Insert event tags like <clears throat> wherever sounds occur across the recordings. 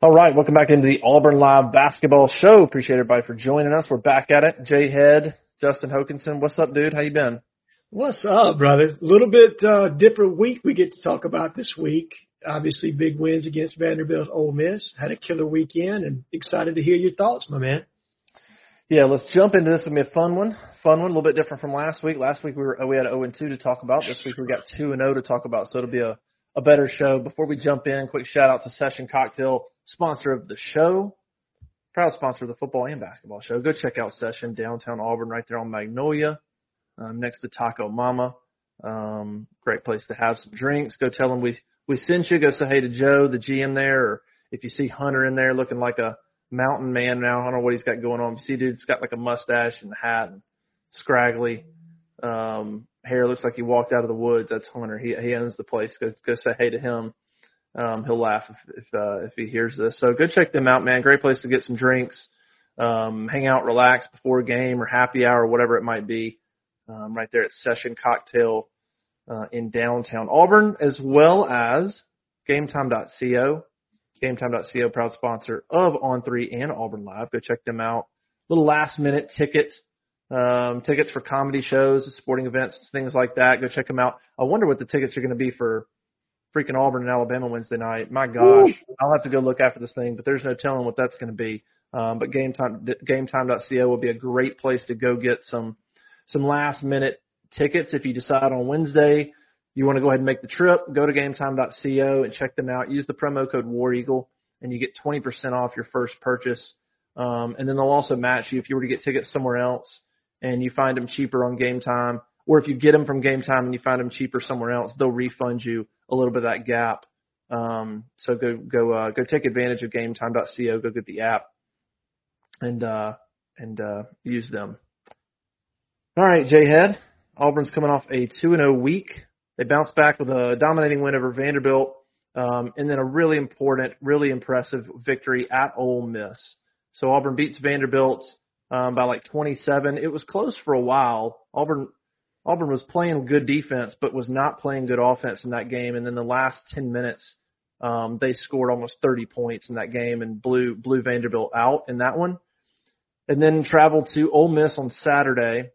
All right, welcome back into the Auburn Live Basketball Show. Appreciate everybody for joining us. We're back at it. Jay Head, Justin Hokanson, what's up, dude? How you been? What's up, brother? A little bit uh, different week we get to talk about this week. Obviously, big wins against Vanderbilt, Ole Miss. Had a killer weekend, and excited to hear your thoughts, my man. Yeah, let's jump into this. It'll be a fun one. Fun one, a little bit different from last week. Last week we were we had 0 and 2 to talk about. This week we got 2 and 0 to talk about. So it'll be a a better show. Before we jump in, quick shout out to Session Cocktail sponsor of the show, proud sponsor of the football and basketball show. Go check out Session downtown Auburn, right there on Magnolia, um, next to Taco Mama. Um, great place to have some drinks. Go tell them we we sent you. Go say hey to Joe, the GM there, or if you see Hunter in there looking like a mountain man now, I don't know what he's got going on. You see dude's got like a mustache and a hat and scraggly um, hair, looks like he walked out of the woods. That's Hunter. He he owns the place. Go go say hey to him. Um, he'll laugh if if, uh, if he hears this. So go check them out, man. Great place to get some drinks, um, hang out, relax before a game or happy hour, whatever it might be. Um, right there at Session Cocktail uh, in downtown Auburn, as well as GameTime.co. GameTime.co, proud sponsor of On3 and Auburn Live. Go check them out. Little last minute ticket, um, tickets for comedy shows, sporting events, things like that. Go check them out. I wonder what the tickets are going to be for freaking Auburn and Alabama Wednesday night. My gosh, Ooh. I'll have to go look after this thing, but there's no telling what that's going to be. Um, but game time, GameTime.co will be a great place to go get some some last minute tickets if you decide on Wednesday you want to go ahead and make the trip. Go to GameTime.co and check them out. Use the promo code War Eagle and you get 20% off your first purchase. Um, and then they'll also match you if you were to get tickets somewhere else and you find them cheaper on Game Time, or if you get them from Game Time and you find them cheaper somewhere else, they'll refund you a little bit of that gap. Um, so go go uh, go take advantage of GameTime.co. Go get the app and uh, and uh, use them. All right, Jay Head. Auburn's coming off a two and zero oh week. They bounced back with a dominating win over Vanderbilt, um, and then a really important, really impressive victory at Ole Miss. So Auburn beats Vanderbilt um, by like 27. It was close for a while. Auburn Auburn was playing good defense, but was not playing good offense in that game. And then the last 10 minutes, um, they scored almost 30 points in that game and blew blew Vanderbilt out in that one. And then traveled to Ole Miss on Saturday,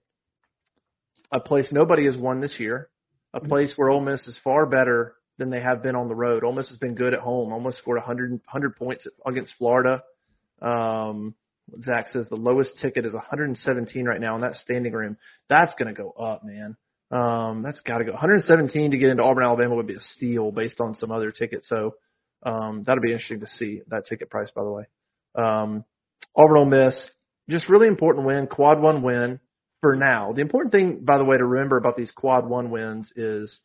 a place nobody has won this year, a mm-hmm. place where Ole Miss is far better than they have been on the road. Ole Miss has been good at home. Almost scored 100, 100 points against Florida. Um, Zach says the lowest ticket is 117 right now in that standing room. That's going to go up, man. Um, that's got to go. 117 to get into Auburn, Alabama would be a steal based on some other tickets. So um, that'll be interesting to see that ticket price, by the way. Um, Auburn Ole Miss, just really important win, quad one win for now. The important thing, by the way, to remember about these quad one wins is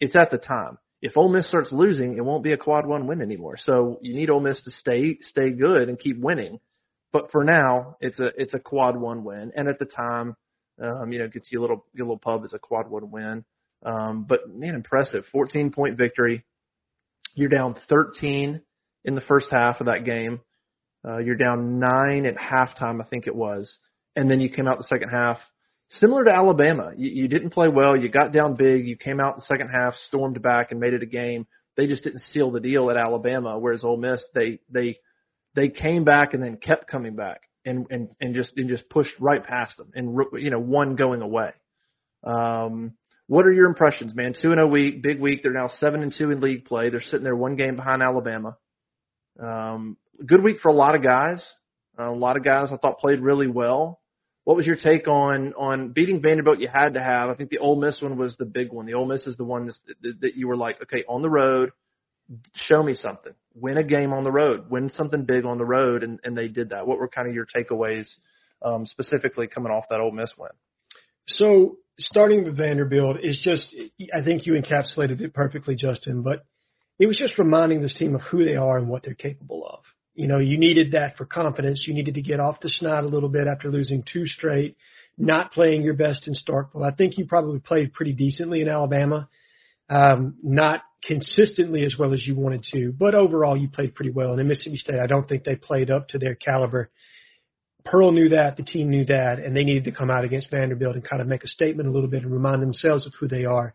it's at the time. If Ole Miss starts losing, it won't be a quad one win anymore. So you need Ole Miss to stay stay good and keep winning. But for now, it's a it's a quad one win, and at the time, um, you know, gets you a little a little pub as a quad one win. Um, but man, impressive, 14 point victory. You're down 13 in the first half of that game. Uh, you're down nine at halftime, I think it was, and then you came out the second half. Similar to Alabama, you, you didn't play well. You got down big. You came out the second half, stormed back, and made it a game. They just didn't seal the deal at Alabama. Whereas Ole Miss, they they they came back and then kept coming back and and and just and just pushed right past them and you know one going away. Um, what are your impressions, man? Two and a week, big week. They're now seven and two in league play. They're sitting there one game behind Alabama. Um, good week for a lot of guys. Uh, a lot of guys I thought played really well. What was your take on on beating Vanderbilt? You had to have. I think the Ole Miss one was the big one. The Ole Miss is the one that, that you were like, okay, on the road, show me something. Win a game on the road. Win something big on the road, and, and they did that. What were kind of your takeaways um, specifically coming off that Ole Miss win? So starting with Vanderbilt is just, I think you encapsulated it perfectly, Justin. But it was just reminding this team of who they are and what they're capable of. You know, you needed that for confidence. You needed to get off the snot a little bit after losing two straight, not playing your best in Starkville. I think you probably played pretty decently in Alabama. Um, not consistently as well as you wanted to, but overall you played pretty well. And in Mississippi State, I don't think they played up to their caliber. Pearl knew that, the team knew that, and they needed to come out against Vanderbilt and kind of make a statement a little bit and remind themselves of who they are.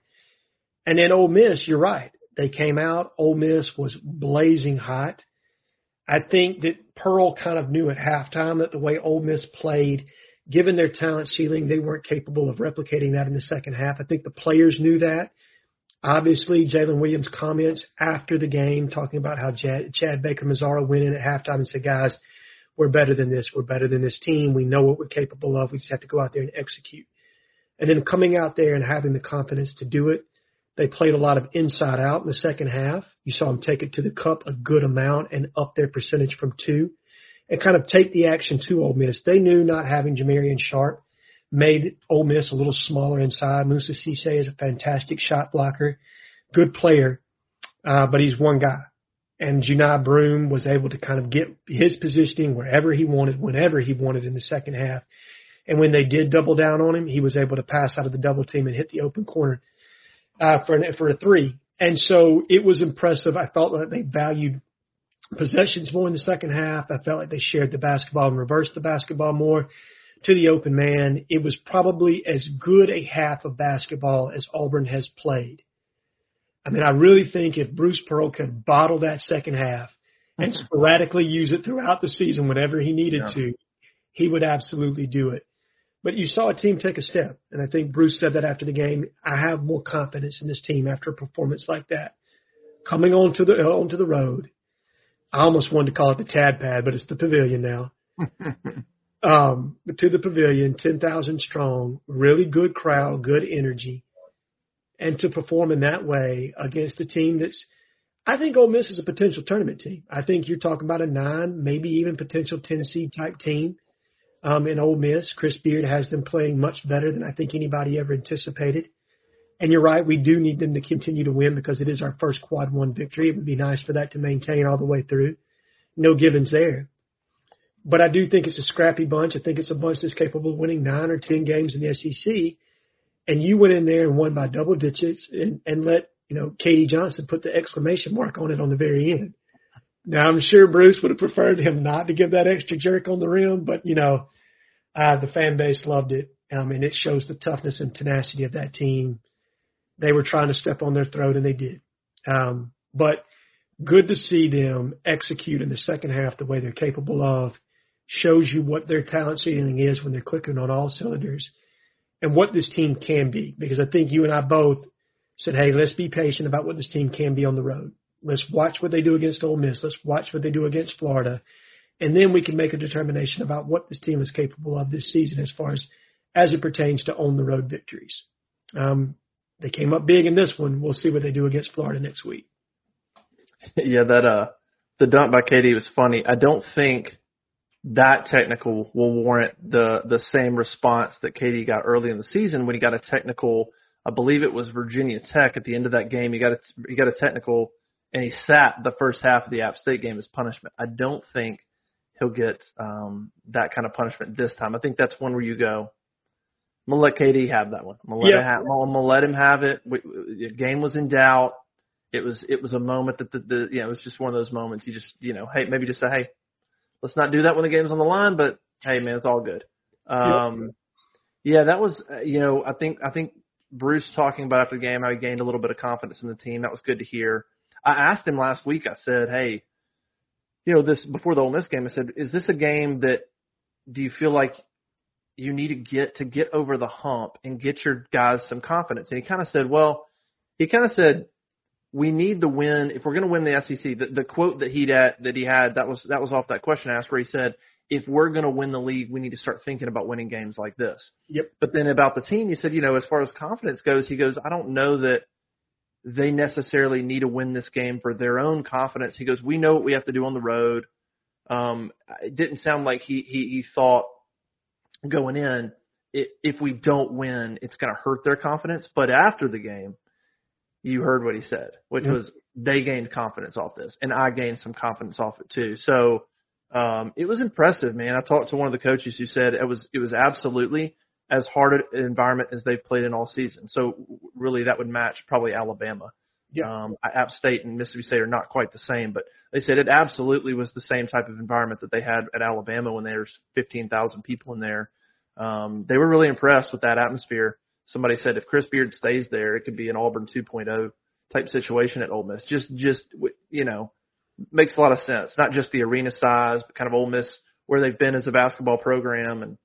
And then Ole Miss, you're right. They came out. Ole Miss was blazing hot. I think that Pearl kind of knew at halftime that the way Ole Miss played, given their talent ceiling, they weren't capable of replicating that in the second half. I think the players knew that. Obviously, Jaylin Williams' comments after the game talking about how Chad, Chad Baker Mazara went in at halftime and said, guys, we're better than this. We're better than this team. We know what we're capable of. We just have to go out there and execute. And then coming out there and having the confidence to do it. They played a lot of inside out in the second half. You saw them take it to the cup a good amount and up their percentage from two and kind of take the action to Ole Miss. They knew not having Jamarion Sharp made Ole Miss a little smaller inside. Moussa Cisse is a fantastic shot blocker, good player, uh, but he's one guy. And Johni Broom was able to kind of get his positioning wherever he wanted, whenever he wanted in the second half. And when they did double down on him, he was able to pass out of the double team and hit the open corner uh, for an, for a three. And so it was impressive. I felt that they valued possessions more in the second half. I felt like they shared the basketball and reversed the basketball more to the open man. It was probably as good a half of basketball as Auburn has played. I mean, I really think if Bruce Pearl could bottle that second half and sporadically use it throughout the season whenever he needed yeah. to, he would absolutely do it. But you saw a team take a step, and I think Bruce said that after the game. I have more confidence in this team after a performance like that. Coming onto the onto the road, I almost wanted to call it the Tad Pad, but it's the Pavilion now. <laughs> um, to the Pavilion, ten thousand strong, really good crowd, good energy and to perform in that way against a team that's, I think Ole Miss is a potential tournament team. I think you're talking about a nine, maybe even potential Tennessee type team um, in Ole Miss. Chris Beard has them playing much better than I think anybody ever anticipated. And you're right, we do need them to continue to win because it is our first quad one victory. It would be nice for that to maintain all the way through. No givens there. But I do think it's a scrappy bunch. I think it's a bunch that's capable of winning nine or ten games in the SEC and you went in there and won by double digits and, and let, you know, KD Johnson put the exclamation mark on it on the very end. Now I'm sure Bruce would have preferred him not to give that extra jerk on the rim, but you know, uh, the fan base loved it. Um, and it shows the toughness and tenacity of that team. They were trying to step on their throat and they did. Um, but good to see them execute in the second half the way they're capable of. Shows you what their talent ceiling is when they're clicking on all cylinders and what this team can be. Because I think you and I both said, hey, let's be patient about what this team can be on the road. Let's watch what they do against Ole Miss. Let's watch what they do against Florida. And then we can make a determination about what this team is capable of this season as far as as it pertains to on the road victories. Um, they came up big in this one. We'll see what they do against Florida next week. <laughs> Yeah, that uh the dunk by KD was funny. I don't think that technical will warrant the the same response that KD got early in the season when he got a technical. I believe it was Virginia Tech at the end of that game. He got a he got a technical and he sat the first half of the App State game as punishment. I don't think he'll get um, that kind of punishment this time. I think that's one where you go. I'm gonna let KD have that one. I'm gonna let, yep. have, I'm gonna let him have it. We, the game was in doubt. It was it was a moment that the, the you know it was just one of those moments. You just you know hey maybe just say hey let's not do that when the game's on the line. But hey, man, it's all good. Um, yeah, that was uh, you know I think I think Bruce talking about after the game how he gained a little bit of confidence in the team. That was good to hear. I asked him last week. I said, hey, you know this before the Ole Miss game. I said, is this a game that do you feel like you need to get to get over the hump and get your guys some confidence? And he kind of said, well, he kind of said we need the win if we're going to win the SEC. The, the quote that he had that he had that was that was off that question asked where he said, "If we're going to win the league, we need to start thinking about winning games like this." Yep. But then about the team, he said, you know, as far as confidence goes, he goes, I don't know that they necessarily need to win this game for their own confidence. He goes, we know what we have to do on the road. Um, it didn't sound like he he, he thought going in. If we don't win, it's going to hurt their confidence. But after the game, you heard what he said, which yep. was they gained confidence off this, and I gained some confidence off it too. So um, it was impressive, man. I talked to one of the coaches who said it was it was absolutely as hard an environment as they've played in all season. So really, that would match probably Alabama. Yeah. Um, App State and Mississippi State are not quite the same, but they said it absolutely was the same type of environment that they had at Alabama when there's 15,000 people in there. Um, they were really impressed with that atmosphere somebody said if Chris Beard stays there, it could be an Auburn 2.0 type situation at Ole Miss. Just, just you know, makes a lot of sense. Not just the arena size, but kind of Ole Miss where they've been as a basketball program, and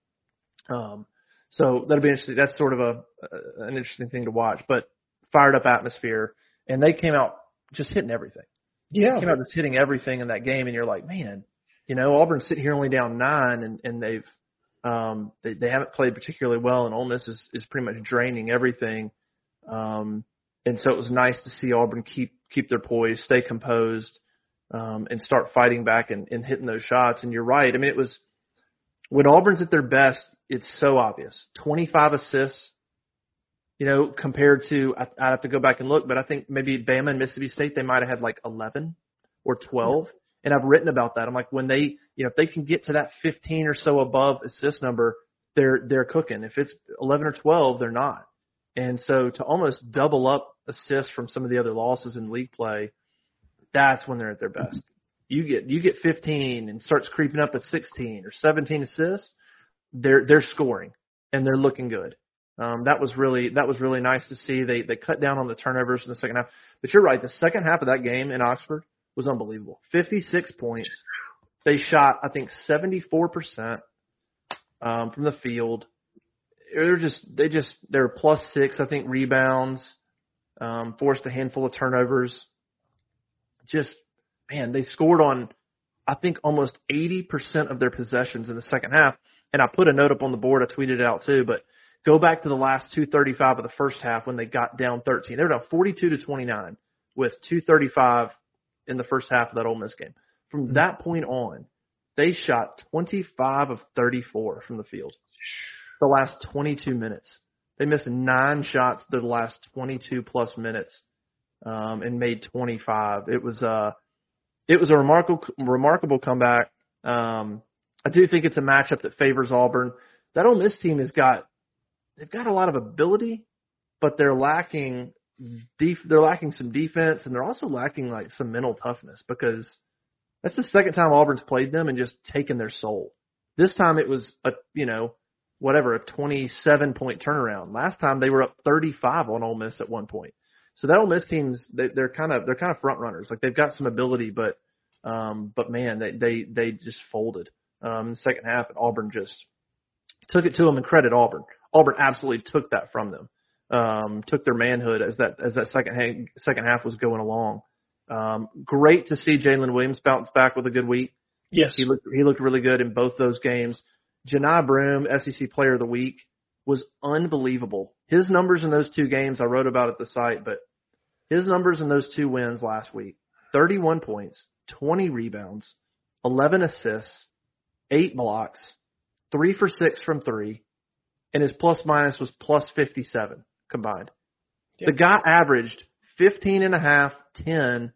um, so that'll be interesting. That's sort of a, a an interesting thing to watch. But fired up atmosphere, and they came out just hitting everything. Yeah, they came out just hitting everything in that game, and you're like, man, you know, Auburn's sitting here only down nine, and and they've um, they they haven't played particularly well, and Ole Miss is is pretty much draining everything. Um, and so it was nice to see Auburn keep keep their poise, stay composed, um, and start fighting back and, and hitting those shots. And you're right. I mean, it was when Auburn's at their best, it's so obvious. 25 assists, you know, compared to I, I have to go back and look, but I think maybe Bama and Mississippi State they might have had like 11 or 12. And I've written about that. I'm like, when they, you know, if they can get to that 15 or so above assist number, they're they're cooking. If it's 11 or 12, they're not. And so to almost double up assists from some of the other losses in league play, that's when they're at their best. You get you get 15 and starts creeping up at 16 or 17 assists, they're they're scoring and they're looking good. Um, that was really that was really nice to see. They they cut down on the turnovers in the second half. But you're right, the second half of that game in Oxford was unbelievable. 56 points. They shot I think 74 percent um, from the field they're just they just they're plus six, I think, rebounds, um, forced a handful of turnovers. Just man, they scored on I think almost eighty percent of their possessions in the second half. And I put a note up on the board, I tweeted it out too, but go back to the last two thirty five of the first half when they got down thirteen. They were down forty two to twenty nine with two thirty five in the first half of that Ole Miss game. From that point on, they shot twenty five of thirty four from the field the last 22 minutes. They missed nine shots the last 22 plus minutes um, and made 25. It was uh, it was a remarkable remarkable comeback. Um, I do think it's a matchup that favors Auburn. That Ole Miss team has got they've got a lot of ability, but they're lacking def- they're lacking some defense and they're also lacking like some mental toughness because that's the second time Auburn's played them and just taken their soul. This time it was a you know whatever, a 27 point turnaround. Last time they were up 35 on Ole Miss at one point. So that Ole Miss team's they, they're kind of they're kind of front runners. Like they've got some ability, but um, but man, they they they just folded um, in the second half. And Auburn just took it to them and credit Auburn. Auburn absolutely took that from them. Um, took their manhood as that as that second ha- second half was going along. Um, great to see Jaylin Williams bounce back with a good week. Yes, he looked he looked really good in both those games. Johni Broom, SEC Player of the Week, was unbelievable. His numbers in those two games I wrote about at the site, but his numbers in those two wins last week 31 points, 20 rebounds, 11 assists, 8 blocks, 3 for 6 from 3, and his plus minus was plus 57 combined. The guy averaged 15 and a half, 10,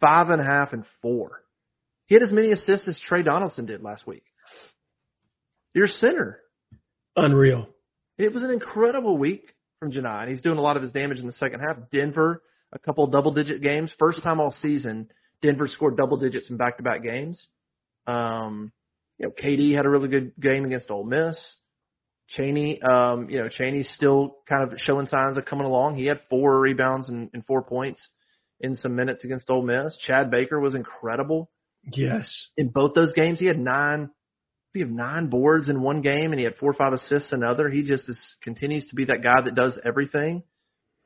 5 and a half, and 4. He had as many assists as Tre Donaldson did last week your center. Unreal. It was an incredible week from Johni, and he's doing a lot of his damage in the second half. Denver, a couple double digit games. First time all season, Denver scored double digits in back to back games. Um, you know, KD had a really good game against Ole Miss. Chaney, um, you know, Chaney's still kind of showing signs of coming along. He had four rebounds and, and four points in some minutes against Ole Miss. Chad Baker was incredible. Yes. In both those games, he had nine he had nine boards in one game and he had four or five assists in another. He just is, continues to be that guy that does everything.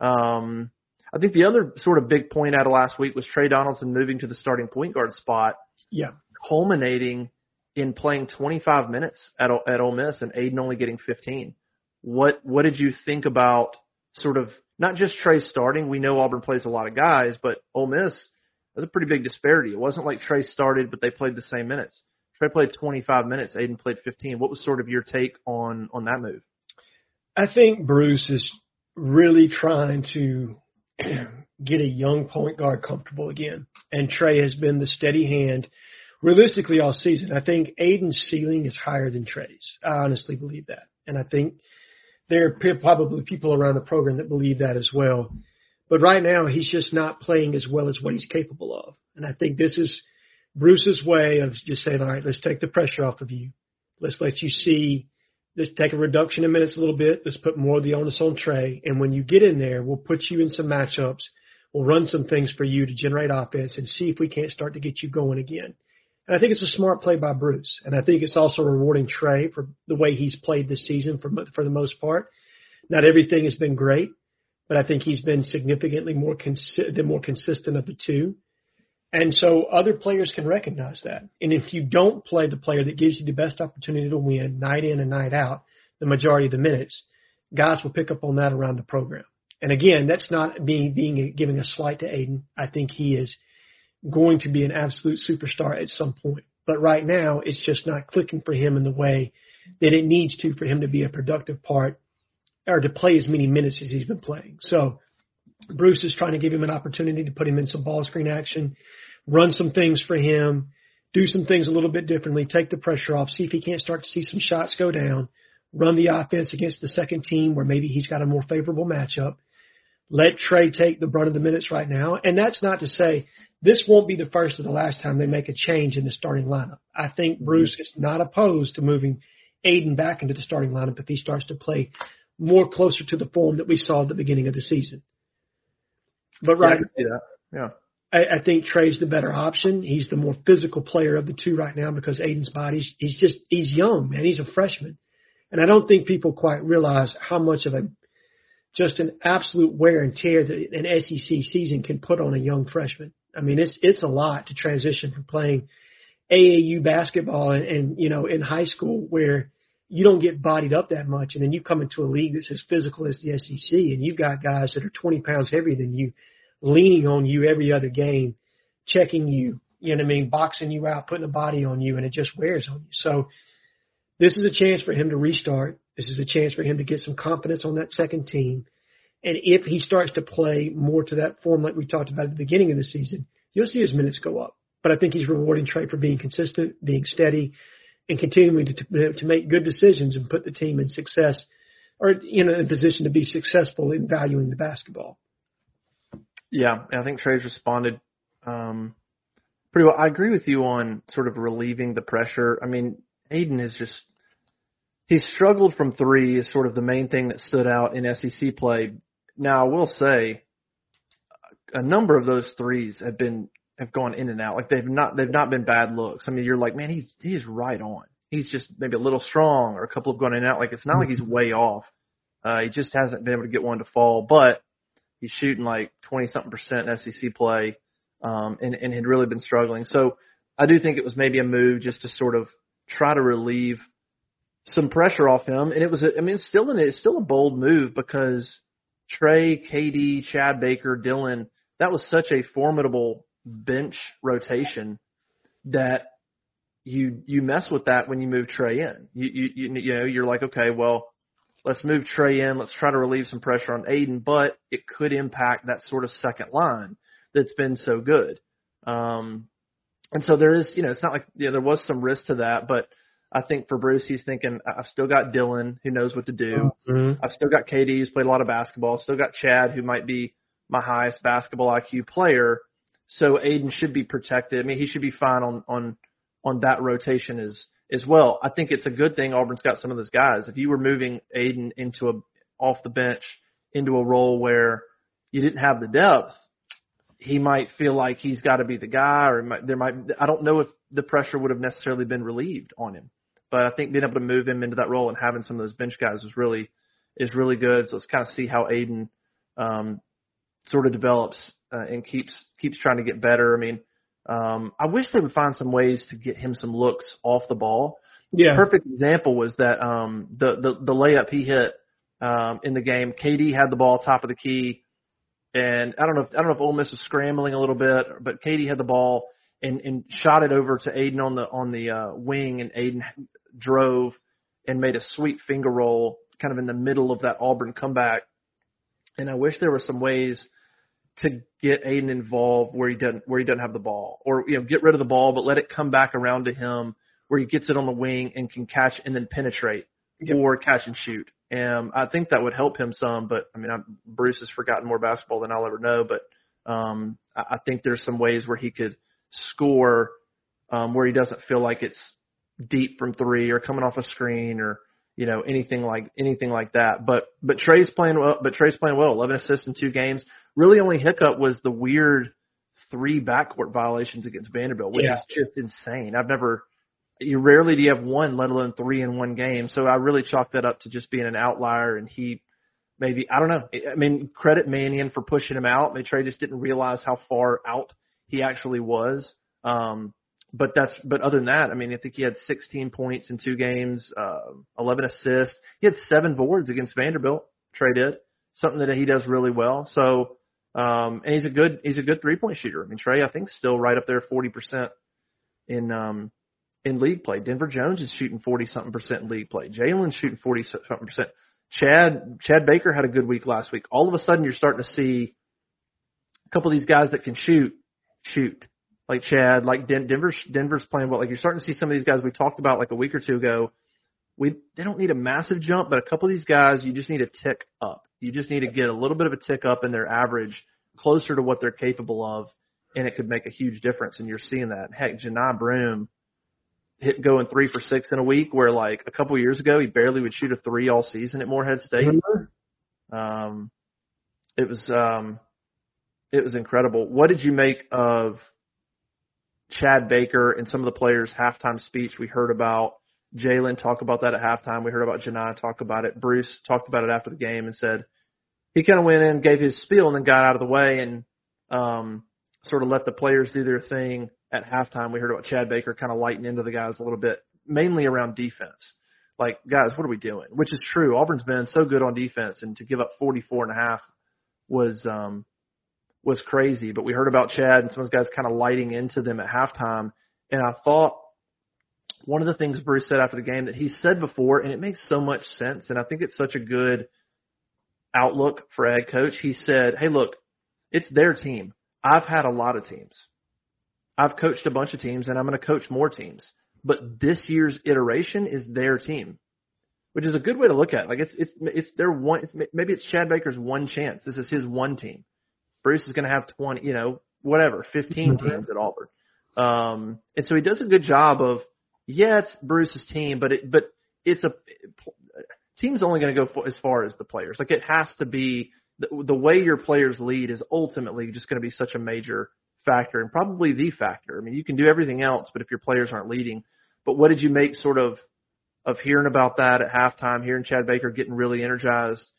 Um, I think the other sort of big point out of last week was Tre Donaldson moving to the starting point guard spot. Yeah. Culminating in playing 25 minutes at at Ole Miss and Aden only getting 15. What what did you think about sort of not just Tre starting? We know Auburn plays a lot of guys, but Ole Miss was a pretty big disparity. It wasn't like Tre started, but they played the same minutes. Tre played 25 minutes. Aden played 15. What was sort of your take on on that move? I think Bruce is really trying to <clears throat> get a young point guard comfortable again, and Tre has been the steady hand realistically all season. I think Aden's ceiling is higher than Tre's. I honestly believe that, and I think there are probably people around the program that believe that as well. But right now, he's just not playing as well as what he's capable of, and I think this is Bruce's way of just saying, all right, let's take the pressure off of you. Let's let you see, let's take a reduction in minutes a little bit. Let's put more of the onus on Tre. And when you get in there, we'll put you in some matchups We'll run some things for you to generate offense and see if we can't start to get you going again. And I think it's a smart play by Bruce. And I think it's also rewarding Tre for the way he's played this season for, for the most part. Not everything has been great, but I think he's been significantly more consi- the more consistent of the two. And so other players can recognize that. And if you don't play the player that gives you the best opportunity to win night in and night out, the majority of the minutes, guys will pick up on that around the program. And again, that's not being being giving a slight to Aden. I think he is going to be an absolute superstar at some point. But right now, it's just not clicking for him in the way that it needs to for him to be a productive part or to play as many minutes as he's been playing. So Bruce is trying to give him an opportunity to put him in some ball screen action, run some things for him, do some things a little bit differently, take the pressure off, see if he can't start to see some shots go down, run the offense against the second team where maybe he's got a more favorable matchup. Let Tre take the brunt of the minutes right now. And that's not to say this won't be the first or the last time they make a change in the starting lineup. I think Bruce is not opposed to moving Aden back into the starting lineup if he starts to play more closer to the form that we saw at the beginning of the season. But right, yeah, yeah. I, I think Tre's the better option. He's the more physical player of the two right now because Aden's body's he's just he's young, man. He's a freshman. And I don't think people quite realize how much of a just an absolute wear and tear that an SEC season can put on a young freshman. I mean, it's it's a lot to transition from playing AAU basketball and, and you know in high school where you don't get bodied up that much, and then you come into a league that's as physical as the SEC, and you've got guys that are 20 pounds heavier than you, leaning on you every other game, checking you, you know what I mean, boxing you out, putting a body on you, and it just wears on you. So this is a chance for him to restart. This is a chance for him to get some confidence on that second team. And if he starts to play more to that form like we talked about at the beginning of the season, you'll see his minutes go up. But I think he's rewarding Tre for being consistent, being steady, and continuing to, to make good decisions and put the team in success or you know in a position to be successful in valuing the basketball. Yeah, I think Tre's responded um, pretty well. I agree with you on sort of relieving the pressure. I mean, Aden is just he struggled from three is sort of the main thing that stood out in SEC play. Now, I will say a number of those threes have been have gone in and out. Like they've not they've not been bad looks. I mean, you're like, man, he's he's right on. He's just maybe a little strong, or a couple have gone in and out. Like it's not like he's way off. Uh, he just hasn't been able to get one to fall, but he's shooting like 20 something percent in SEC play, um, and and had really been struggling. So I do think it was maybe a move just to sort of try to relieve some pressure off him. And it was, a, I mean, still an, it's still a bold move because Tre, KD, Chad Baker, Dylan, that was such a formidable bench rotation that you you mess with that when you move Tre in. You you you, you know you're like okay well let's move Tre in let's try to relieve some pressure on Aden but it could impact that sort of second line that's been so good. Um, and so there is you know it's not like you know there was some risk to that but I think for Bruce he's thinking I've still got Dylan who knows what to do. Mm-hmm. I've still got KD who's played a lot of basketball. I've still got Chad who might be my highest basketball IQ player so Aden should be protected. I mean, he should be fine on on on that rotation as as well. I think it's a good thing Auburn's got some of those guys. If you were moving Aden into a off the bench into a role where you didn't have the depth, he might feel like he's got to be the guy, or might, there might. I don't know if the pressure would have necessarily been relieved on him, but I think being able to move him into that role and having some of those bench guys is really is really good. So let's kind of see how Aden um, sort of develops uh, and keeps keeps trying to get better. I mean, um, I wish they would find some ways to get him some looks off the ball. Yeah. Perfect example was that um, the, the the layup he hit um, in the game. KD had the ball top of the key, and I don't know if I don't know if Ole Miss was scrambling a little bit, but KD had the ball and and shot it over to Aden on the on the uh, wing, and Aden drove and made a sweet finger roll, kind of in the middle of that Auburn comeback. And I wish there were some ways to get Aden involved where he doesn't where he doesn't have the ball, or you know get rid of the ball but let it come back around to him where he gets it on the wing and can catch and then penetrate yep. or catch and shoot. And I think that would help him some. But I mean, I'm, Bruce has forgotten more basketball than I'll ever know. But um, I, I think there's some ways where he could score um, where he doesn't feel like it's deep from three or coming off a screen or you know, anything like anything like that. But but Tre's playing well. But Tre's playing well. 11 assists in two games. Really, only hiccup was the weird three backcourt violations against Vanderbilt, which Yeah. is just insane. I've never. You rarely do you have one, let alone three in one game. So I really chalk that up to just being an outlier, and he maybe I don't know. I mean, credit Manjon for pushing him out. Maybe Tre just didn't realize how far out he actually was. Um, but that's but other than that, I mean, I think he had 16 points in two games, uh, 11 assists. He had seven boards against Vanderbilt. Tre did something that he does really well. So, um, and he's a good he's a good three point shooter. I mean, Tre, I think still right up there, 40 percent in um in league play. Denver Jones is shooting 40 something percent in league play. Jaylin's shooting 40 something percent. Chad Chad Baker had a good week last week. All of a sudden, you're starting to see a couple of these guys that can shoot shoot like Chad, like Den- Denver's Denver's playing well. Like you're starting to see some of these guys we talked about like a week or two ago. We they don't need a massive jump, but a couple of these guys you just need a tick up. You just need to get a little bit of a tick up in their average, closer to what they're capable of, and it could make a huge difference. And you're seeing that. Heck, Johni Broom hit going three for six in a week, where like a couple of years ago he barely would shoot a three all season at Morehead State. Um, it was um, it was incredible. What did you make of Chad Baker and some of the players' halftime speech? We heard about Jaylin talk about that at halftime. We heard about Johni talk about it. Bruce talked about it after the game and said he kind of went in, gave his spiel, and then got out of the way and um, sort of let the players do their thing at halftime. We heard about Chad Baker kind of lighting into the guys a little bit, mainly around defense. Like, guys, what are we doing? Which is true. Auburn's been so good on defense, and to give up 44 and a half was um, was crazy. But we heard about Chad and some of those guys kind of lighting into them at halftime, and I thought one of the things Bruce said after the game that he said before, and it makes so much sense, and I think it's such a good outlook for head coach. He said, "Hey, look, it's their team. I've had a lot of teams. I've coached a bunch of teams, and I'm going to coach more teams. But this year's iteration is their team." Which is a good way to look at it. Like it's it's it's their one. It's, maybe it's Chad Baker's one chance. This is his one team. Bruce is going to have 20, you know, whatever, 15 teams at Auburn. Um, and so he does a good job of, yeah, it's Bruce's team, but it, but it's a, team's only going to go for, as far as the players. Like it has to be the, the way your players lead is ultimately just going to be such a major factor and probably the factor. I mean, you can do everything else, but if your players aren't leading, but what did you make sort of, of hearing about that at halftime, hearing Chad Baker getting really energized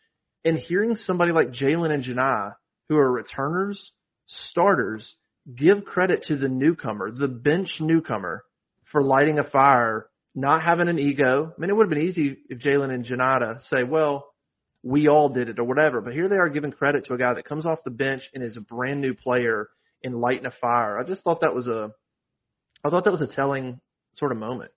and hearing somebody like Jaylin and Johni who are returners, starters, give credit to the newcomer, the bench newcomer, for lighting a fire, not having an ego. I mean, it would have been easy if Jaylin and Janata say, well, we all did it or whatever. But here they are giving credit to a guy that comes off the bench and is a brand new player in lighting a fire. I just thought that was a, I thought that was a telling sort of moment.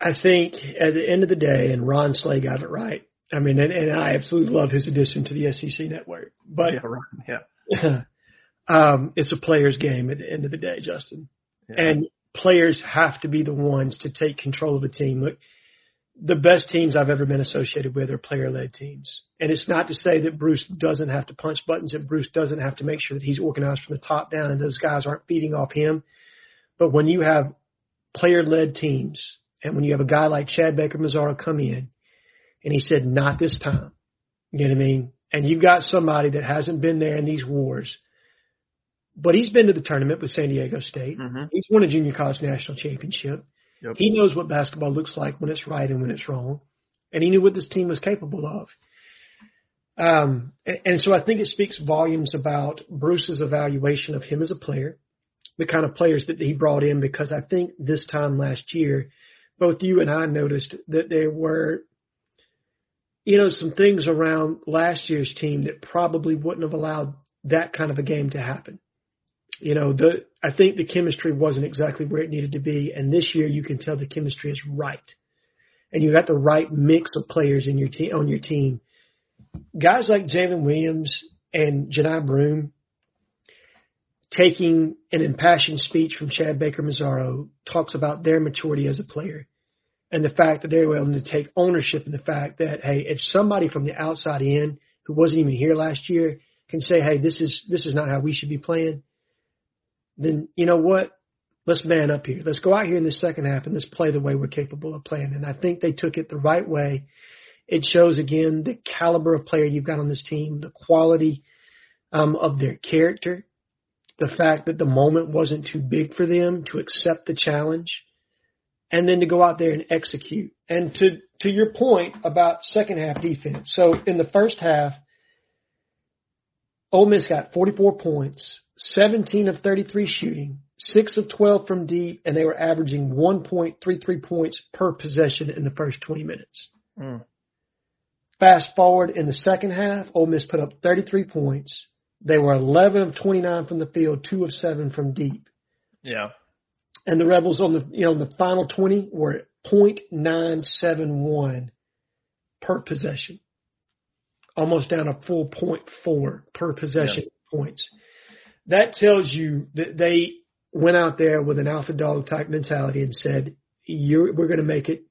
I think at the end of the day, and Ron Slay got it right. I mean, and, and I absolutely love his addition to the SEC network. But yeah, right. yeah. <laughs> um, it's a player's game at the end of the day, Justin. Yeah. And players have to be the ones to take control of a team. Look, the best teams I've ever been associated with are player led teams. And it's not to say that Bruce doesn't have to punch buttons, and Bruce doesn't have to make sure that he's organized from the top down and those guys aren't feeding off him. But when you have player led teams and when you have a guy like Chad Baker Mazara come in and he said, not this time, you know what I mean? And you've got somebody that hasn't been there in these wars, but he's been to the tournament with San Diego State. Mm-hmm. He's won a junior college national championship. Yep. He knows what basketball looks like when it's right and when it's wrong. And he knew what this team was capable of. Um, and, and so I think it speaks volumes about Bruce's evaluation of him as a player, the kind of players that he brought in, because I think this time last year, both you and I noticed that there were, you know, some things around last year's team that probably wouldn't have allowed that kind of a game to happen. You know, the I think the chemistry wasn't exactly where it needed to be, and this year you can tell the chemistry is right, and you got the right mix of players in your team on your team. Guys like Jaylin Williams and Johni Broom taking an impassioned speech from Chad Baker Mazara talks about their maturity as a player and the fact that they're willing to take ownership and the fact that hey, if somebody from the outside in who wasn't even here last year can say, hey, this is this is not how we should be playing, then you know what? let's man up here. Let's go out here in the second half and let's play the way we're capable of playing. And I think they took it the right way. It shows again the caliber of player you've got on this team, the quality um, of their character, the fact that the moment wasn't too big for them to accept the challenge, and then to go out there and execute. And to to your point about second half defense. So in the first half, Ole Miss got 44 points, 17 of 33 shooting, 6 of 12 from deep, and they were averaging 1.33 points per possession in the first 20 minutes. Mm. Fast forward in the second half, Ole Miss put up 33 points. They were 11 of 29 from the field, 2 of 7 from deep. Yeah. And the Rebels on the you know the final 20 were at .971 per possession almost down a full point four per possession yeah. points. That tells you that they went out there with an alpha dog type mentality and said, we're going to make it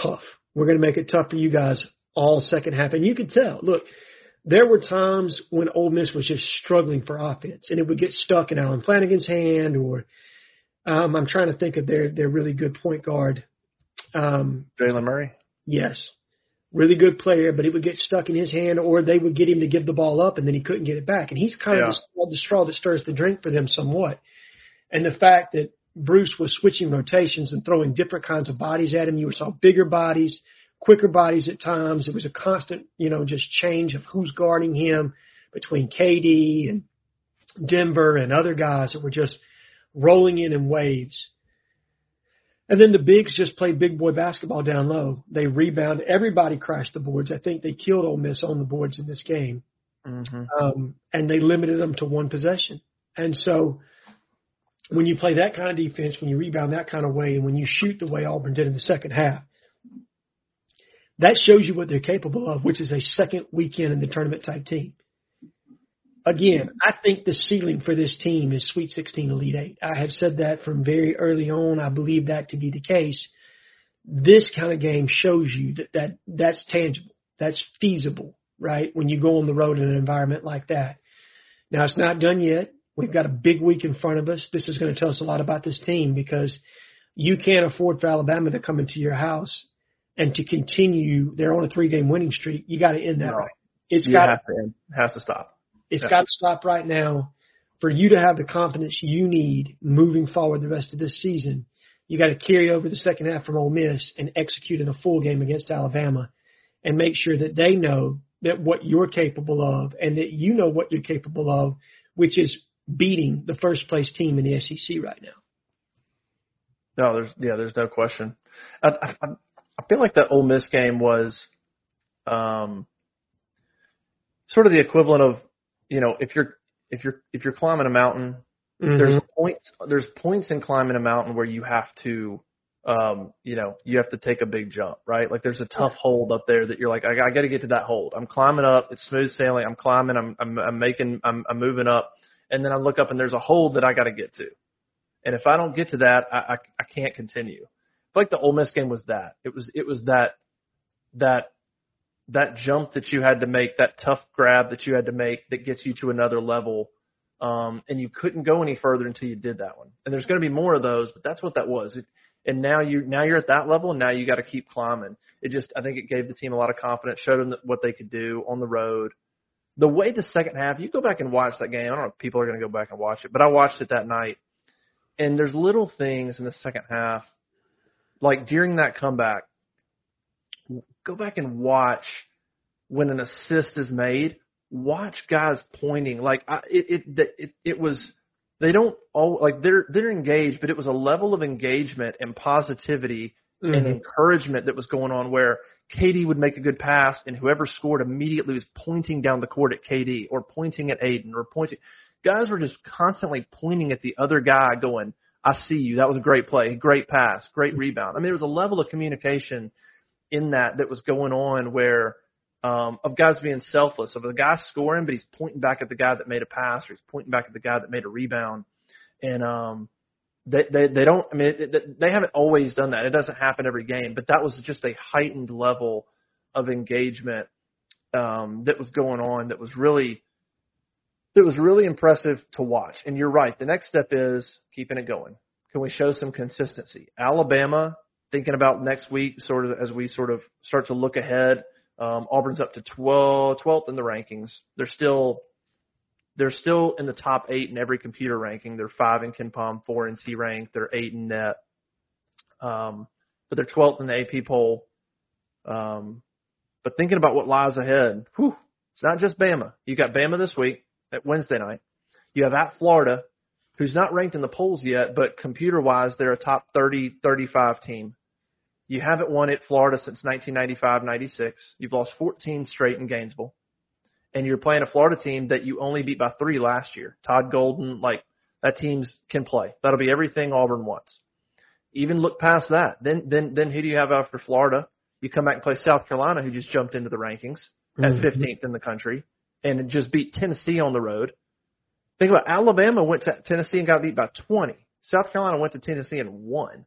tough. We're going to make it tough for you guys all second half. And you could tell, look, there were times when Ole Miss was just struggling for offense and it would get stuck in Allen Flanigan's hand or um, I'm trying to think of their, their really good point guard. Um, Jaylen Murray? Yes really good player, but it would get stuck in his hand, or they would get him to give the ball up, and then he couldn't get it back. And he's kind yeah. of the, the straw that stirs the drink for them somewhat. And the fact that Bruce was switching rotations and throwing different kinds of bodies at him, you saw bigger bodies, quicker bodies at times. It was a constant, you know, just change of who's guarding him between KD and Denver and other guys that were just rolling in in waves. And then the bigs just played big boy basketball down low. They rebounded. Everybody crashed the boards. I think they killed Ole Miss on the boards in this game. Mm-hmm. Um, and they limited them to one possession. And so when you play that kind of defense, when you rebound that kind of way, and when you shoot the way Auburn did in the second half, that shows you what they're capable of, which is a second weekend in the tournament type team again, I think the ceiling for this team is Sweet 16 Elite Eight. I have said that from very early on. I believe that to be the case. This kind of game shows you that, that that's tangible. That's feasible, right? When you go on the road in an environment like that. Now it's not done yet. We've got a big week in front of us. This is going to tell us a lot about this team because you can't afford for Alabama to come into your house and to continue. They're on a three game winning streak. You got to end that no, right. It's got to, has to stop. It's yeah. got to stop right now for you to have the confidence you need moving forward the rest of this season. You got to carry over the second half from Ole Miss and execute in a full game against Alabama and make sure that they know that what you're capable of and that you know what you're capable of, which is beating the first place team in the SEC right now. No, there's yeah, there's no question. I, I, I feel like that Ole Miss game was um, sort of the equivalent of you know, if you're if you're if you're climbing a mountain, mm-hmm. there's points there's points in climbing a mountain where you have to um, you know, you have to take a big jump, right? Like there's a tough hold up there that you're like, I, I got to get to that hold. I'm climbing up. It's smooth sailing. I'm climbing. I'm, I'm, I'm making, I'm, I'm moving up. And then I look up and there's a hold that I got to get to. And if I don't get to that, I, I, I can't continue. I feel like the Ole Miss game was that. It was, it was that, that that jump that you had to make, that tough grab that you had to make that gets you to another level. Um, and you couldn't go any further until you did that one. And there's going to be more of those, but that's what that was. It, and now you now you're at that level, and now you got to keep climbing. It just I think it gave the team a lot of confidence, showed them what they could do on the road. The way the second half, you go back and watch that game. I don't know if people are going to go back and watch it, but I watched it that night. And there's little things in the second half, like during that comeback, go back and watch when an assist is made. Watch guys pointing like I, it, it it it was they don't all like they're they're engaged, but it was a level of engagement and positivity mm-hmm. and encouragement that was going on where KD would make a good pass and whoever scored immediately was pointing down the court at KD or pointing at Aiden or pointing. Guys were just constantly pointing at the other guy, going, "I see you. That was a great play, great pass, great rebound." I mean, there was a level of communication in that that was going on where um, of guys being selfless, of the guy scoring, but he's pointing back at the guy that made a pass or he's pointing back at the guy that made a rebound. And um, they, they they don't. I mean, it, they haven't always done that. It doesn't happen every game, but that was just a heightened level of engagement um, that was going on. That was really that was really impressive to watch. And you're right. The next step is keeping it going. Can we show some consistency? Alabama, thinking about next week, sort of as we sort of start to look ahead. Um, Auburn's up to 12, 12th in the rankings. They're still they're still in the top eight in every computer ranking. They're five in KenPom, four in T rank, they're eight in net. Um, but they're 12th in the AP poll. Um, but thinking about what lies ahead, whew, it's not just Bama. You got Bama this week at Wednesday night. You have at Florida, who's not ranked in the polls yet, but computer wise, they're a top 30, 35 team. You haven't won at Florida since 1995, 96. You've lost 14 straight in Gainesville and you're playing a Florida team that you only beat by three last year. Todd Golden, like that team's can play. That'll be everything Auburn wants. Even look past that. Then then then who do you have after Florida? You come back and play South Carolina, who just jumped into the rankings at mm-hmm. 15th in the country and just beat Tennessee on the road. Think about Alabama went to Tennessee and got beat by 20. South Carolina went to Tennessee and won.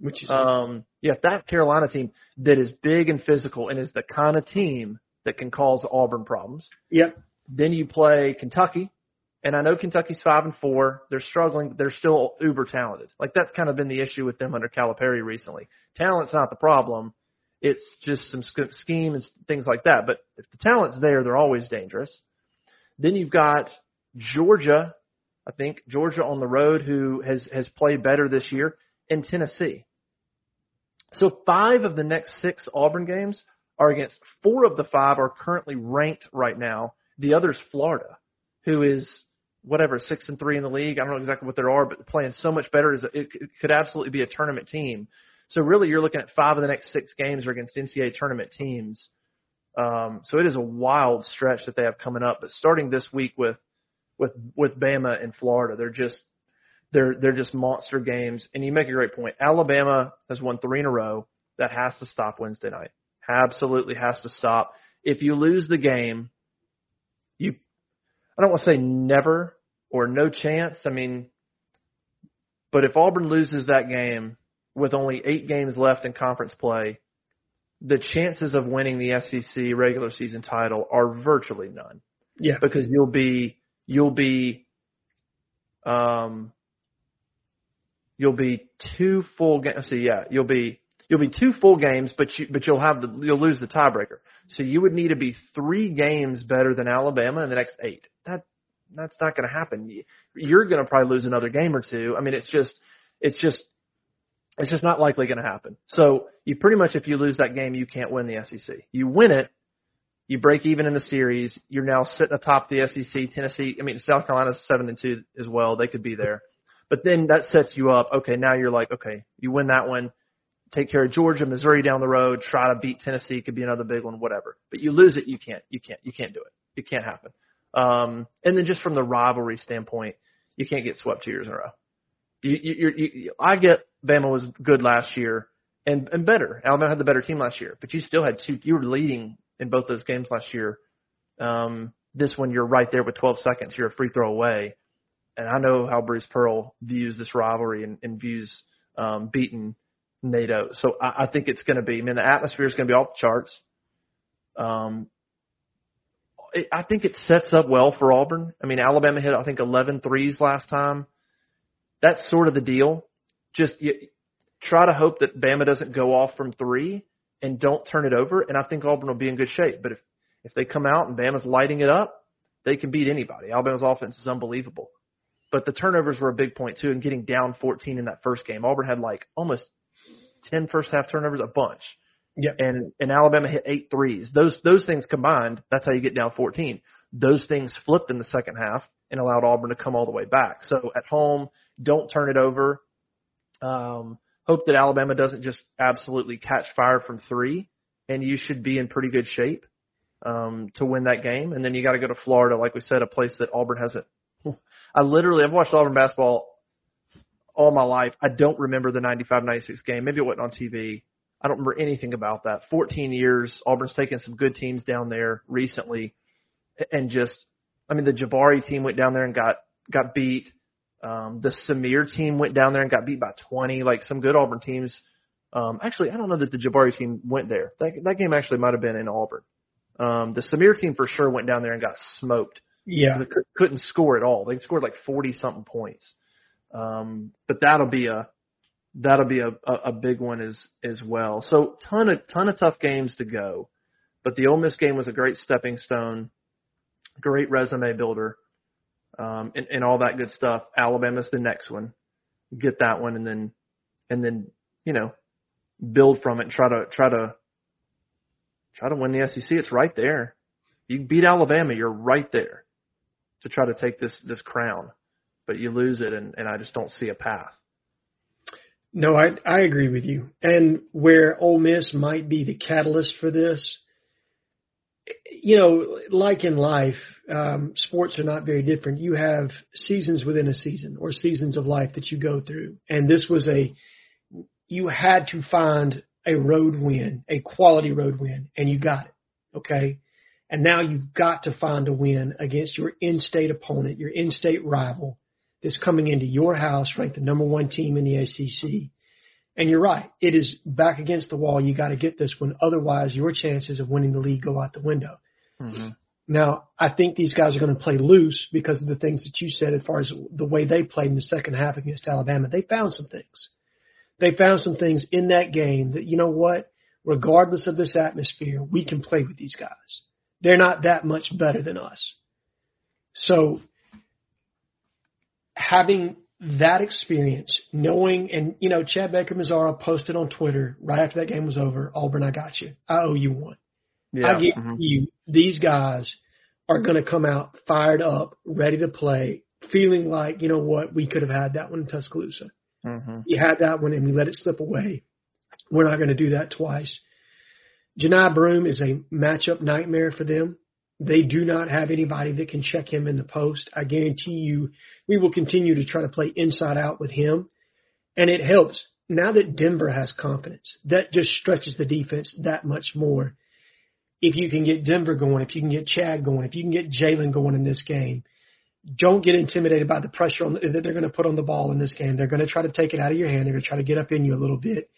Which is um yeah, that Carolina team that is big and physical and is the kind of team that can cause Auburn problems. Yep. Then you play Kentucky, and I know Kentucky's five and four. They're struggling, but they're still uber talented. Like that's kind of been the issue with them under Calipari recently. Talent's not the problem. It's just some scheme and things like that. But if the talent's there, they're always dangerous. Then you've got Georgia, I think Georgia on the road, who has has played better this year, and Tennessee. So five of the next six Auburn games are against four of the five are currently ranked right now. The other's Florida, who is whatever six and three in the league. I don't know exactly what they are, but playing so much better. Is it could absolutely be a tournament team. So really, you're looking at five of the next six games are against NCAA tournament teams. Um, so it is a wild stretch that they have coming up. But starting this week with with with Bama and Florida, they're just they're they're just monster games. And you make a great point. Alabama has won three in a row. That has to stop Wednesday night absolutely has to stop. If you lose the game, you I don't want to say never or no chance. I mean, but if Auburn loses that game with only eight games left in conference play, the chances of winning the SEC regular season title are virtually none. Yeah, because you'll be you'll be um you'll be two full games. See, yeah, you'll be You'll be two full games, but you but you'll have the you'll lose the tiebreaker. So you would need to be three games better than Alabama in the next eight. That that's not going to happen. You're going to probably lose another game or two. I mean, it's just it's just it's just not likely going to happen. So you pretty much if you lose that game, you can't win the SEC. You win it, you break even in the series. You're now sitting atop the SEC. Tennessee, I mean South Carolina's seven and two as well. They could be there. But then that sets you up. Okay, now you're like, okay, you win that one take care of Georgia, Missouri down the road, try to beat Tennessee, could be another big one, whatever. But you lose it, you can't, you can't, you can't do it. It can't happen. Um, and then just from the rivalry standpoint, you can't get swept two years in a row. You, you, you, you, I get Bama was good last year and, and better. Alabama had the better team last year, but you still had two. You were leading in both those games last year. Um, this one, you're right there with 12 seconds. You're a free throw away. And I know how Bruce Pearl views this rivalry and, and views um, beating Nate Oats. So I, I think it's going to be. I mean, the atmosphere is going to be off the charts. Um, it, I think it sets up well for Auburn. I mean, Alabama hit I think 11 threes last time. That's sort of the deal. Just you, try to hope that Bama doesn't go off from three and don't turn it over, and I think Auburn will be in good shape. But if if they come out and Bama's lighting it up, they can beat anybody. Alabama's offense is unbelievable. But the turnovers were a big point too, and getting down 14 in that first game. Auburn had like almost 10 first half turnovers, a bunch. Yeah. And and Alabama hit eight threes. Those those things combined, that's how you get down 14. Those things flipped in the second half and allowed Auburn to come all the way back. So at home, don't turn it over. Um, hope that Alabama doesn't just absolutely catch fire from three, and you should be in pretty good shape um, to win that game. And then you got to go to Florida, like we said, a place that Auburn hasn't. I literally I've watched Auburn basketball all my life. I don't remember the 95-96 game. Maybe it wasn't on TV. I don't remember anything about that. 14 years. Auburn's taken some good teams down there recently, and just, I mean, the Jabari team went down there and got got beat. Um, the Samir team went down there and got beat by 20. Like some good Auburn teams. Um, actually, I don't know that the Jabari team went there. That that game actually might have been in Auburn. Um, the Samir team for sure went down there and got smoked. Yeah, they couldn't score at all. They scored like 40 something points. Um, but that'll be a that'll be a, a, a big one as as well. So ton of ton of tough games to go, but the Ole Miss game was a great stepping stone, great resume builder, um, and, and all that good stuff. Alabama's the next one, get that one, and then and then you know build from it and try to try to try to win the SEC. It's right there. You beat Alabama, you're right there to try to take this this crown, but you lose it, and, and I just don't see a path. No, I I agree with you. And where Ole Miss might be the catalyst for this, you know, like in life, um, sports are not very different. You have seasons within a season or seasons of life that you go through, and this was a you had to find a road win, a quality road win, and you got it. Okay. And now you've got to find a win against your in-state opponent, your in-state rival that's coming into your house, ranked the number one team in the ACC. And you're right. It is back against the wall. You got to get this one. Otherwise, your chances of winning the league go out the window. Mm-hmm. Now, I think these guys are going to play loose because of the things that you said as far as the way they played in the second half against Alabama. They found some things. They found some things in that game that, you know what, regardless of this atmosphere, we can play with these guys. They're not that much better than us. So having that experience, knowing, and you know, Chad Baker Mazara posted on Twitter right after that game was over, Auburn, I got you. I owe you one. Yeah. I guarantee mm-hmm. you, these guys are going to come out fired up, ready to play, feeling like, you know what, we could have had that one in Tuscaloosa. Mm-hmm. You had that one and we let it slip away. We're not going to do that twice. Johni Broome is a matchup nightmare for them. They do not have anybody that can check him in the post. I guarantee you we will continue to try to play inside out with him. And it helps. Now that Denver has confidence, that just stretches the defense that much more. If you can get Denver going, if you can get Chad going, if you can get Jaylin going in this game, don't get intimidated by the pressure on that they're going to put on the ball in this game. They're going to try to take it out of your hand. They're going to try to get up in you a little bit.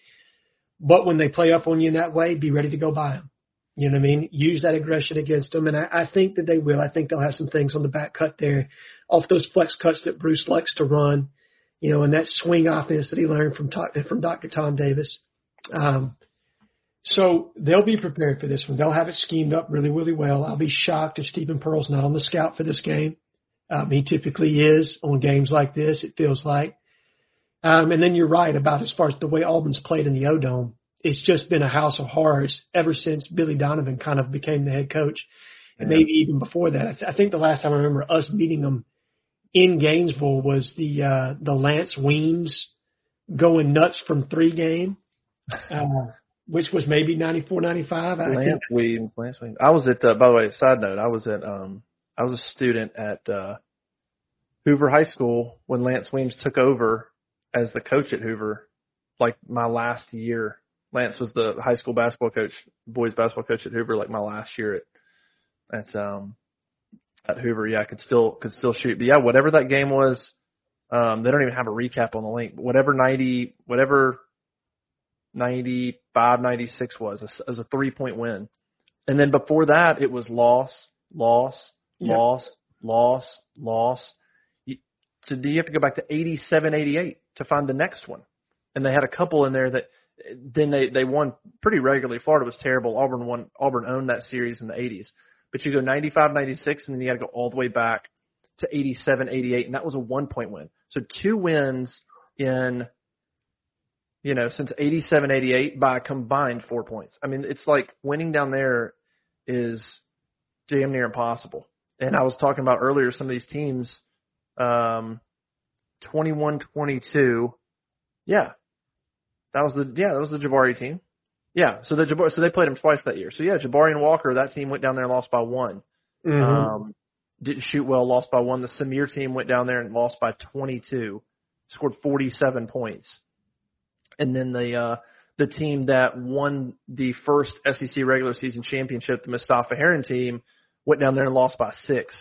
But when they play up on you in that way, be ready to go by them. You know what I mean? Use that aggression against them, and I, I think that they will. I think they'll have some things on the back cut there, off those flex cuts that Bruce likes to run. You know, and that swing offense that he learned from from Dr. Tom Davis. Um, so they'll be prepared for this one. They'll have it schemed up really, really well. I'll be shocked if Steven Pearl's not on the scout for this game. Um, he typically is on games like this. It feels like. Um, and then you're right about as far as the way Auburn's played in the O Dome. It's just been a house of horrors ever since Billy Donovan kind of became the head coach, and yeah. maybe even before that. I, th- I think the last time I remember us beating them in Gainesville was the uh, the Lance Weems going nuts from three game, <laughs> uh, which was maybe ninety four, ninety five. Lance Weems, Lance Weems. I was at. Uh, by the way, side note, I was at. um I was a student at uh Hoover High School when Lance Weems took over as the coach at Hoover, like my last year. Lance was the high school basketball coach, boys basketball coach at Hoover, like my last year at at um at Hoover. Yeah, I could still could still shoot. But yeah, whatever that game was, um, they don't even have a recap on the link. Whatever ninety, whatever ninety five, ninety six was, it was a three point win. And then before that, it was loss, loss, loss, loss, loss. So do you have to go back to 87, 88 to find the next one? And they had a couple in there that then they they won pretty regularly. Florida was terrible. Auburn won. Auburn owned that series in the 80s. But you go 95, 96, and then you got to go all the way back to 87, 88, and that was a one point win. So two wins in you know since 87, 88 by combined four points. I mean, it's like winning down there is damn near impossible. And I was talking about earlier some of these teams, um, 21-22. Yeah, that was the yeah that was the Jabari team. Yeah, so the Jabari so they played him twice that year. So yeah, Jabari and Walker that team went down there and lost by one. Mm-hmm. Um, didn't shoot well, lost by one. The Samir team went down there and lost by 22, scored 47 points. And then the uh, the team that won the first SEC regular season championship, the Mustapha Heron team, went down there and lost by six.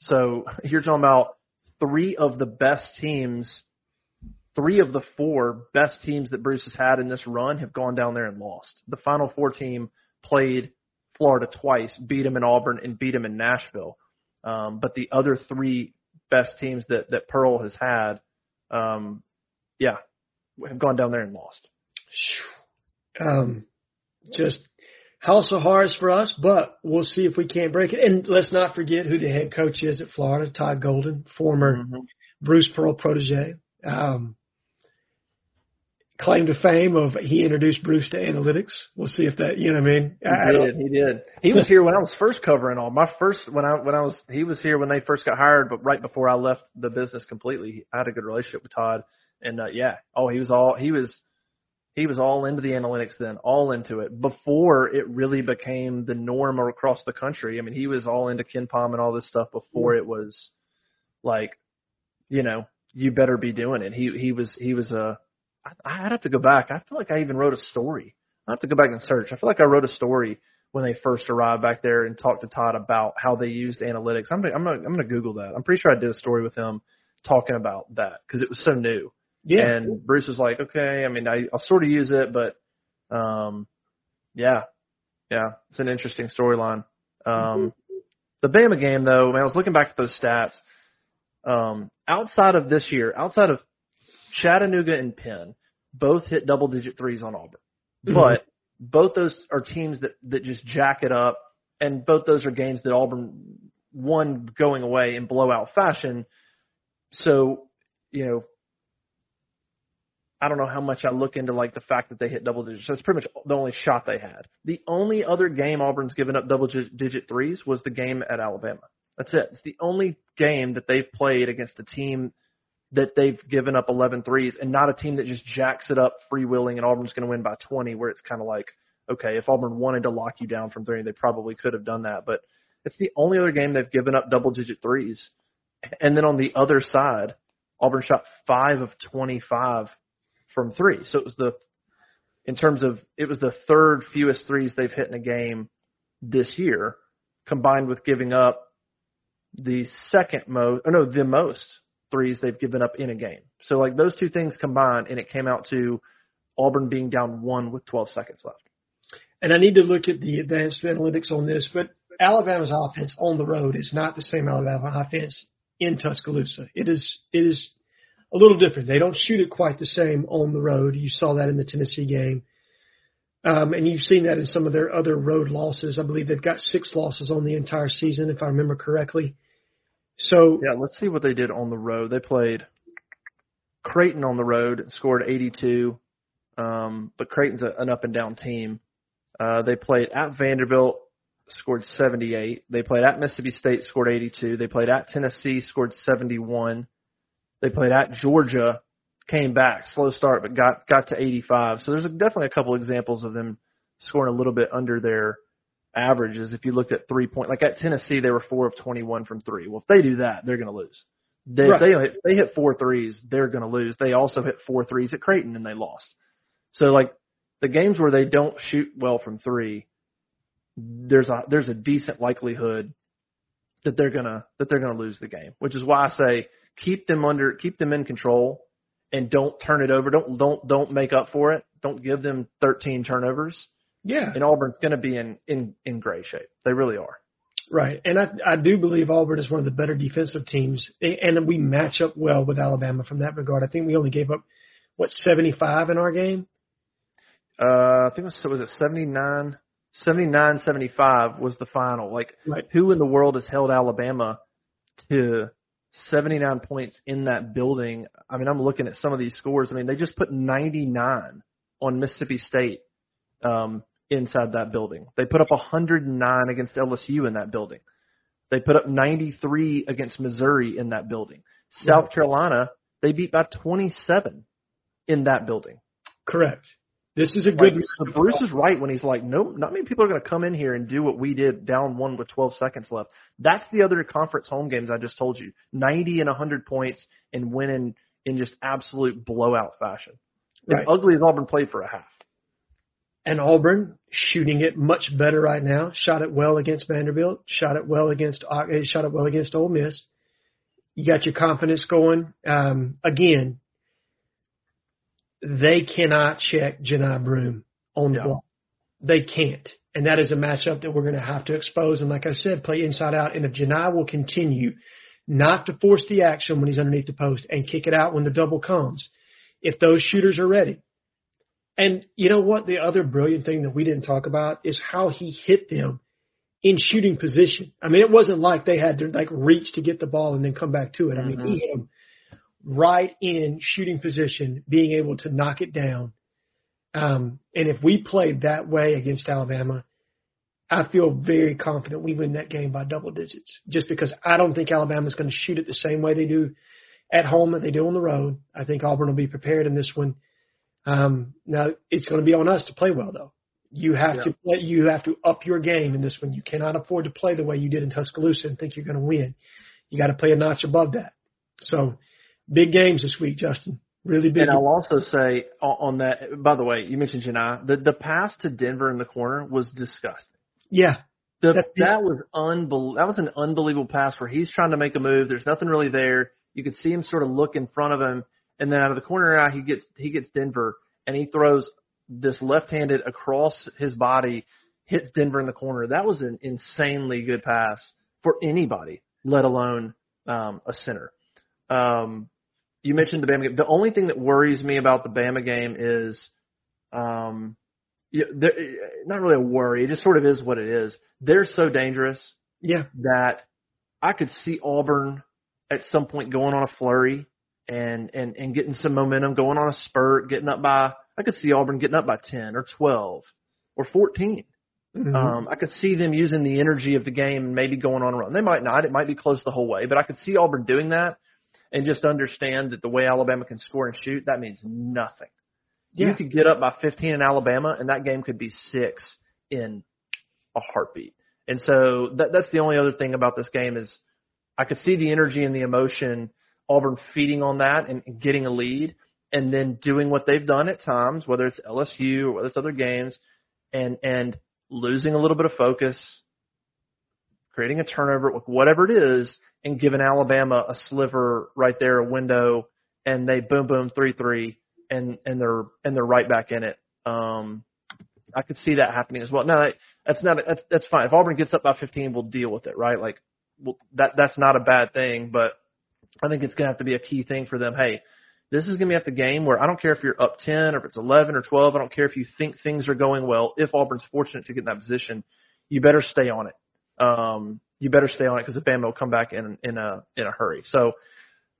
So <laughs> you're talking about three of the best teams, three of the four best teams that Bruce has had in this run have gone down there and lost. The Final Four team played Florida twice, beat them in Auburn and beat them in Nashville. Um, but the other three best teams that that Pearl has had um, yeah, have gone down there and lost. Um, just house of horrors for us, but we'll see if we can't break it. And let's not forget who the head coach is at Florida, Todd Golden, former mm-hmm. Bruce Pearl protege. Um, claim to fame of he introduced Bruce to analytics. We'll see if that you know what I mean. He I, did. he did. He was <laughs> here when I was first covering all my first when I when I was he was here when they first got hired, but right before I left the business completely. I had a good relationship with Todd, and uh, yeah, oh he was all he was he was all into the analytics then, all into it before it really became the norm across the country. I mean, he was all into KenPom and all this stuff before it was like, you know, you better be doing it. He he was he was a I, I'd have to go back. I feel like I even wrote a story. I have to go back and search. I feel like I wrote a story when they first arrived back there and talked to Todd about how they used analytics. I'm gonna, I'm gonna, I'm gonna Google that. I'm pretty sure I did a story with him talking about that because it was so new. Yeah. And Bruce was like, okay, I mean, I, I'll sort of use it, but, um, yeah, yeah, it's an interesting storyline. Um, mm-hmm. the Bama game though, I, mean, I was looking back at those stats. Um, outside of this year, outside of Chattanooga and Penn both hit double digit threes on Auburn. Mm-hmm. But both those are teams that, that just jack it up and both those are games that Auburn won going away in blowout fashion. So, you know, I don't know how much I look into like the fact that they hit double digits. That's pretty much the only shot they had. The only other game Auburn's given up double digit threes was the game at Alabama. That's it. It's the only game that they've played against a team that they've given up 11 threes and not a team that just jacks it up freewheeling and Auburn's going to win by 20 where it's kind of like, okay, if Auburn wanted to lock you down from three, they probably could have done that. But it's the only other game they've given up double digit threes. And then on the other side, Auburn shot five of 25 from three. So it was the, in terms of, it was the third fewest threes they've hit in a game this year, combined with giving up the second most, or no, the most threes they've given up in a game. So like those two things combined, and it came out to Auburn being down one with 12 seconds left. And I need to look at the advanced analytics on this, but Alabama's offense on the road is not the same Alabama offense in Tuscaloosa. It is it is a little different. They don't shoot it quite the same on the road. You saw that in the Tennessee game. Um, and you've seen that in some of their other road losses. I believe they've got six losses on the entire season, if I remember correctly. So yeah, let's see what they did on the road. They played Creighton on the road, scored 82, um, but Creighton's a, an up and down team. Uh, they played at Vanderbilt, scored 78. They played at Mississippi State, scored 82. They played at Tennessee, scored 71. They played at Georgia, came back, slow start, but got got to 85. So there's a, definitely a couple examples of them scoring a little bit under their averages. If you looked at three point, like at Tennessee, they were four of 21 from three. Well, if they do that, they're going to lose. They, right. they if they hit four threes, they're going to lose. They also hit four threes at Creighton and they lost. So like the games where they don't shoot well from three, there's a there's a decent likelihood that they're gonna that they're gonna lose the game. Which is why I say keep them under keep them in control and don't turn it over. Don't don't don't make up for it. Don't give them 13 turnovers yeah. And Auburn's going to be in, in, in great shape. They really are. Right. And I, I do believe Auburn is one of the better defensive teams. And we match up well with Alabama from that regard. I think we only gave up, what, 75 in our game? Uh, I think it was, was it 79, 79, 75 was the final. Like, right. who in the world has held Alabama to 79 points in that building? I mean, I'm looking at some of these scores. I mean, they just put 99 on Mississippi State um, inside that building. They put up 109 against LSU in that building. They put up 93 against Missouri in that building. South yeah. Carolina, they beat by 27 in that building. Correct. This is a good. Like, Bruce is right when he's like, no, not many people are going to come in here and do what we did down one with 12 seconds left. That's the other conference home games I just told you. 90 and 100 points and winning in just absolute blowout fashion. Right. As ugly as Auburn played for a half and Auburn shooting it much better right now. Shot it well against Vanderbilt. Shot it well against uh, shot it well against Ole Miss. You got your confidence going. Um, again, they cannot check Johni Broome on the yeah. block. They can't, and that is a matchup that we're going to have to expose. And like I said, play inside out. And if Johni will continue not to force the action when he's underneath the post and kick it out when the double comes. If those shooters are ready. And you know what? The other brilliant thing that we didn't talk about is how he hit them in shooting position. I mean, it wasn't like they had to like reach to get the ball and then come back to it. I mean, mm-hmm. he hit them right in shooting position, being able to knock it down. Um, and if we played that way against Alabama, I feel very confident we win that game by double digits. Just because I don't think Alabama's going to shoot it the same way they do at home that they do on the road. I think Auburn will be prepared in this one. Um, now it's going to be on us to play well though. You have yeah. to play, you have to up your game in this one. You cannot afford to play the way you did in Tuscaloosa and think you're going to win. You got to play a notch above that. So big games this week, Justin. Really big. And I'll also say on that. By the way, you mentioned Johni. The the pass to Denver in the corner was disgusting. Yeah. The, that was unbel- That was an unbelievable pass where he's trying to make a move. There's nothing really there. You could see him sort of look in front of him, and then out of the corner eye, he gets he gets Denver, and he throws this left-handed across his body, hits Denver in the corner. That was an insanely good pass for anybody, let alone um, a center. Um, you mentioned the Bama game. The only thing that worries me about the Bama game is, um, yeah, not really a worry. It just sort of is what it is. They're so dangerous. Yeah. That I could see Auburn at some point going on a flurry and and and getting some momentum, going on a spurt, getting up by. I could see Auburn getting up by ten or twelve or 14 mm-hmm. Um, I could see them using the energy of the game and maybe going on a run. They might not. It might be close the whole way, but I could see Auburn doing that and just understand that the way Alabama can score and shoot, that means nothing. Yeah. You could get up by 15 in Alabama, and that game could be six in a heartbeat. And so that, that's the only other thing about this game is I could see the energy and the emotion, Auburn feeding on that and, and getting a lead, and then doing what they've done at times, whether it's LSU or whether it's other games, and and losing a little bit of focus, creating a turnover, whatever it is, and giving Alabama a sliver right there, a window, and they boom boom three three, and and they're and they're right back in it. Um, I could see that happening as well. No, that's not that's that's fine. If Auburn gets up by 15, we'll deal with it, right? Like, well, that that's not a bad thing, but I think it's gonna have to be a key thing for them. Hey, this is gonna be at the game where I don't care if you're up 10 or if it's 11 or 12. I don't care if you think things are going well. If Auburn's fortunate to get in that position, you better stay on it. Um, you better stay on it because the Bama will come back in in a in a hurry. So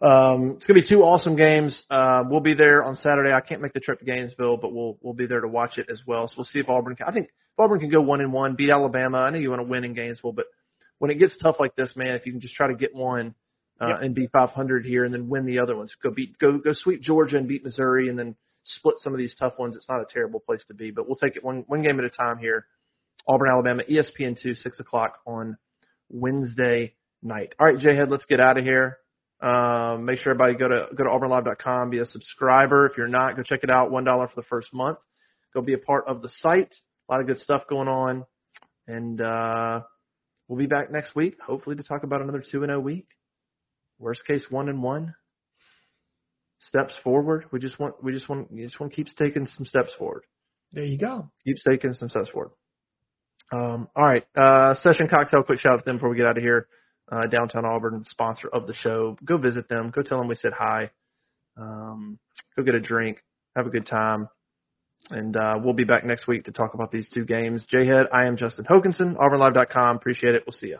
um, it's gonna be two awesome games. Uh, we'll be there on Saturday. I can't make the trip to Gainesville, but we'll we'll be there to watch it as well. So we'll see if Auburn. Can, I think if Auburn can go one and one, beat Alabama. I know you want to win in Gainesville, but when it gets tough like this, man, if you can just try to get one uh, yep. and beat 500 here, and then win the other ones, go beat go go sweep Georgia and beat Missouri, and then split some of these tough ones. It's not a terrible place to be, but we'll take it one one game at a time here. Auburn, Alabama, ESPN two, six o'clock on Wednesday night. All right, JHead, let's get out of here. Um, make sure everybody go to go to auburnlive.com, be a subscriber. If you're not, go check it out. One dollar for the first month. Go be a part of the site. A lot of good stuff going on, and uh, we'll be back next week, hopefully to talk about another two and zero oh week. Worst case, one and one. Steps forward. We just want we just want you just want to keep taking some steps forward. There you go. Keep taking some steps forward. Um, all right. Uh, Session Cocktail, quick shout out to them before we get out of here. Uh, Downtown Auburn, sponsor of the show. Go visit them. Go tell them we said hi. Um, go get a drink. Have a good time. And uh, we'll be back next week to talk about these two games. JHead, I am Justin Hokanson, AuburnLive.com. Appreciate it. We'll see you.